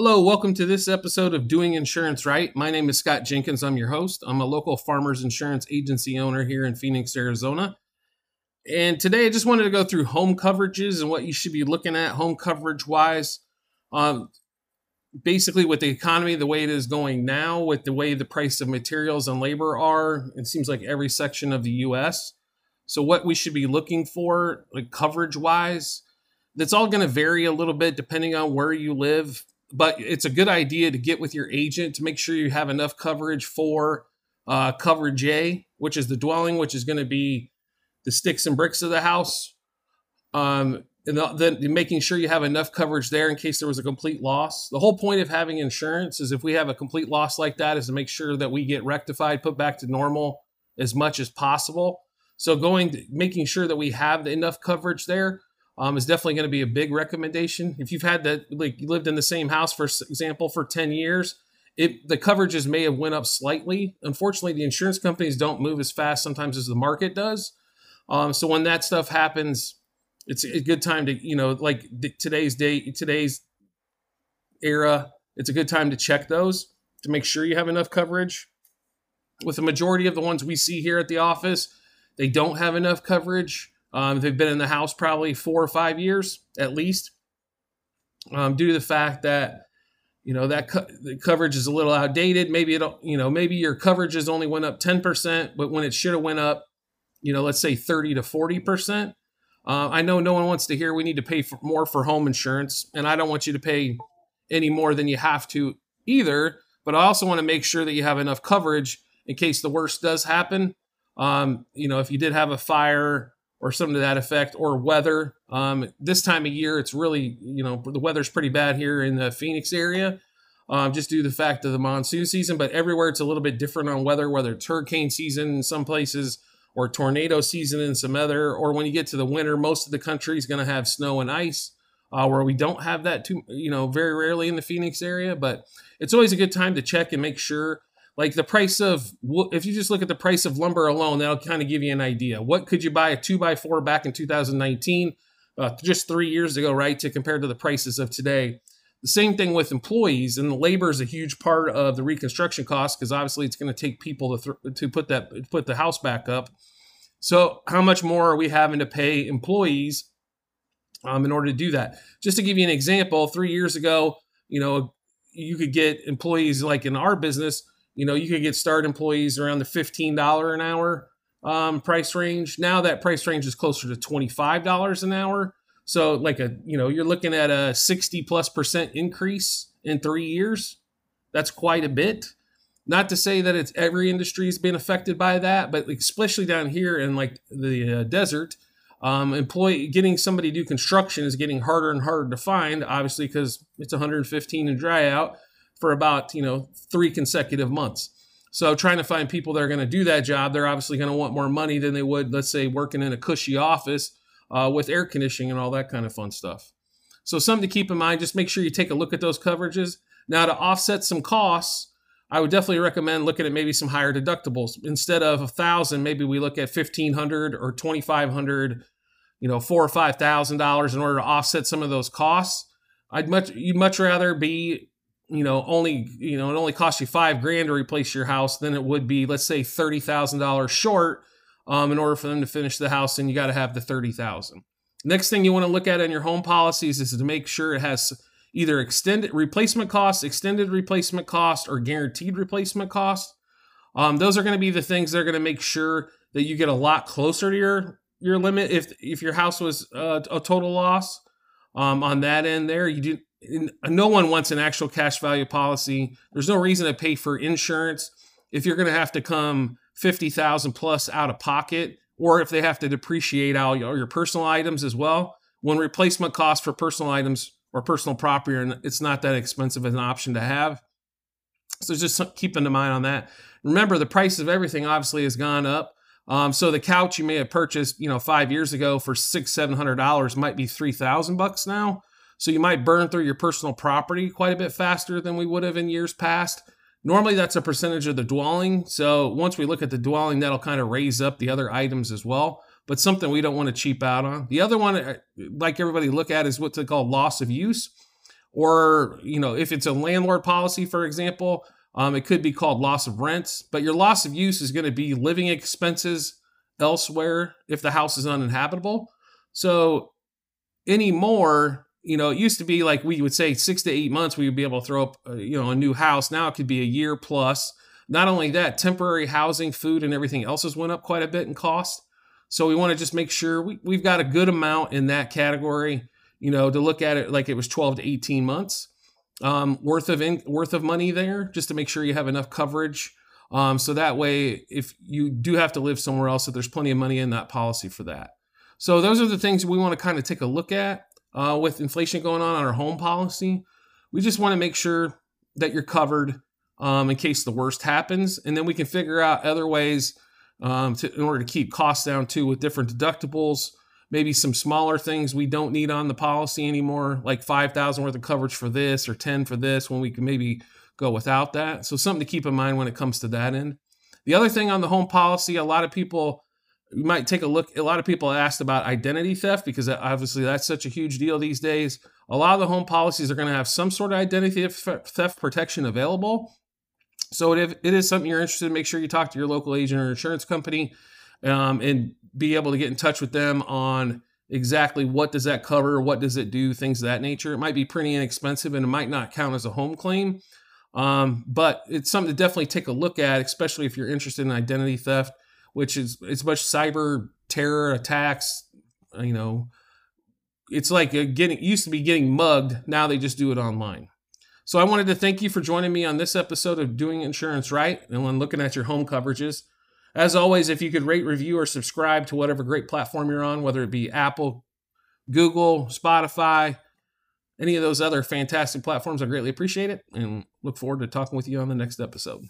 Hello, welcome to this episode of Doing Insurance Right. My name is Scott Jenkins. I'm your host. I'm a local farmers insurance agency owner here in Phoenix, Arizona. And today I just wanted to go through home coverages and what you should be looking at home coverage wise. Um, basically, with the economy the way it is going now, with the way the price of materials and labor are, it seems like every section of the US. So, what we should be looking for, like coverage wise, that's all going to vary a little bit depending on where you live but it's a good idea to get with your agent to make sure you have enough coverage for uh, coverage A, which is the dwelling, which is going to be the sticks and bricks of the house. Um, and then making sure you have enough coverage there in case there was a complete loss. The whole point of having insurance is if we have a complete loss like that, is to make sure that we get rectified, put back to normal as much as possible. So going, to, making sure that we have enough coverage there um, is definitely going to be a big recommendation. If you've had that, like you lived in the same house, for example, for 10 years, it, the coverages may have went up slightly. Unfortunately, the insurance companies don't move as fast sometimes as the market does. Um, so when that stuff happens, it's a good time to, you know, like today's day, today's era, it's a good time to check those to make sure you have enough coverage. With the majority of the ones we see here at the office, they don't have enough coverage. Um, they've been in the house probably four or five years at least, um, due to the fact that you know that co- the coverage is a little outdated. Maybe it you know maybe your coverage has only went up ten percent, but when it should have went up, you know, let's say thirty to forty percent. Uh, I know no one wants to hear we need to pay for more for home insurance, and I don't want you to pay any more than you have to either. But I also want to make sure that you have enough coverage in case the worst does happen. Um, you know, if you did have a fire or something to that effect, or weather. Um, this time of year, it's really, you know, the weather's pretty bad here in the Phoenix area, um, just due to the fact of the monsoon season. But everywhere, it's a little bit different on weather, whether it's hurricane season in some places or tornado season in some other, or when you get to the winter, most of the country is going to have snow and ice. Uh, where we don't have that too, you know, very rarely in the Phoenix area, but it's always a good time to check and make sure like the price of if you just look at the price of lumber alone that'll kind of give you an idea. What could you buy a 2x4 back in 2019 uh, just three years ago right to compare to the prices of today? The same thing with employees and the labor is a huge part of the reconstruction cost because obviously it's going to take people to, th- to put that put the house back up. So how much more are we having to pay employees um, in order to do that? Just to give you an example three years ago you know you could get employees like in our business you know, you could get start employees around the $15 an hour um, price range. Now that price range is closer to $25 an hour. So like a, you know, you're looking at a 60 plus percent increase in three years. That's quite a bit. Not to say that it's every industry has been affected by that, but especially down here in like the uh, desert, um, employee getting somebody to do construction is getting harder and harder to find. Obviously, because it's 115 and dry out for about you know three consecutive months. So trying to find people that are going to do that job, they're obviously going to want more money than they would, let's say, working in a cushy office uh, with air conditioning and all that kind of fun stuff. So something to keep in mind. Just make sure you take a look at those coverages. Now to offset some costs, I would definitely recommend looking at maybe some higher deductibles instead of a thousand. Maybe we look at fifteen hundred or twenty five hundred, you know, four or five thousand dollars in order to offset some of those costs. I'd much you'd much rather be you know, only you know, it only costs you five grand to replace your house then it would be, let's say, thirty thousand dollars short. Um, in order for them to finish the house, and you got to have the thirty thousand. Next thing you want to look at in your home policies is to make sure it has either extended replacement cost, extended replacement cost, or guaranteed replacement cost. Um, those are going to be the things that are going to make sure that you get a lot closer to your your limit if if your house was uh, a total loss. Um, on that end, there you do no one wants an actual cash value policy. There's no reason to pay for insurance if you're going to have to come 50,000 plus out of pocket or if they have to depreciate all your personal items as well. When replacement costs for personal items or personal property, it's not that expensive an option to have. So just keeping in mind on that. Remember, the price of everything obviously has gone up. Um, so the couch you may have purchased, you know, five years ago for six, seven hundred dollars might be three thousand bucks now. So you might burn through your personal property quite a bit faster than we would have in years past. Normally, that's a percentage of the dwelling. So once we look at the dwelling, that'll kind of raise up the other items as well. But something we don't want to cheap out on. The other one, uh, like everybody look at, is what they call loss of use. or you know if it's a landlord policy for example um, it could be called loss of rents but your loss of use is going to be living expenses elsewhere if the house is uninhabitable so anymore you know it used to be like we would say six to eight months we would be able to throw up uh, you know a new house. Now it could be a year plus. Not only that temporary housing food and everything else has went up quite a bit in cost. So we want to just make sure we, we've got a good amount in that category you know, to look at it like it was 12 to 18 months. Um, worth of in, worth of money there, just to make sure you have enough coverage. Um, so that way, if you do have to live somewhere else, that there's plenty of money in that policy for that. So those are the things we want to kind of take a look at uh, with inflation going on on our home policy. We just want to make sure that you're covered um, in case the worst happens, and then we can figure out other ways um, to, in order to keep costs down too with different deductibles maybe some smaller things we don't need on the policy anymore, like 5,000 worth of coverage for this or 10 for this when we can maybe go without that. So something to keep in mind when it comes to that end. The other thing on the home policy, a lot of people you might take a look. A lot of people asked about identity theft because obviously that's such a huge deal these days. A lot of the home policies are going to have some sort of identity theft protection available. So if it is something you're interested in, make sure you talk to your local agent or insurance company um, and be able to get in touch with them on exactly what does that cover, what does it do, things of that nature. It might be pretty inexpensive and it might not count as a home claim, um, but it's something to definitely take a look at, especially if you're interested in identity theft, which is it's much cyber terror attacks. You know, it's like uh, getting used to be getting mugged. Now they just do it online. So I wanted to thank you for joining me on this episode of Doing Insurance Right and when looking at your home coverages. As always, if you could rate, review, or subscribe to whatever great platform you're on, whether it be Apple, Google, Spotify, any of those other fantastic platforms, I greatly appreciate it and look forward to talking with you on the next episode.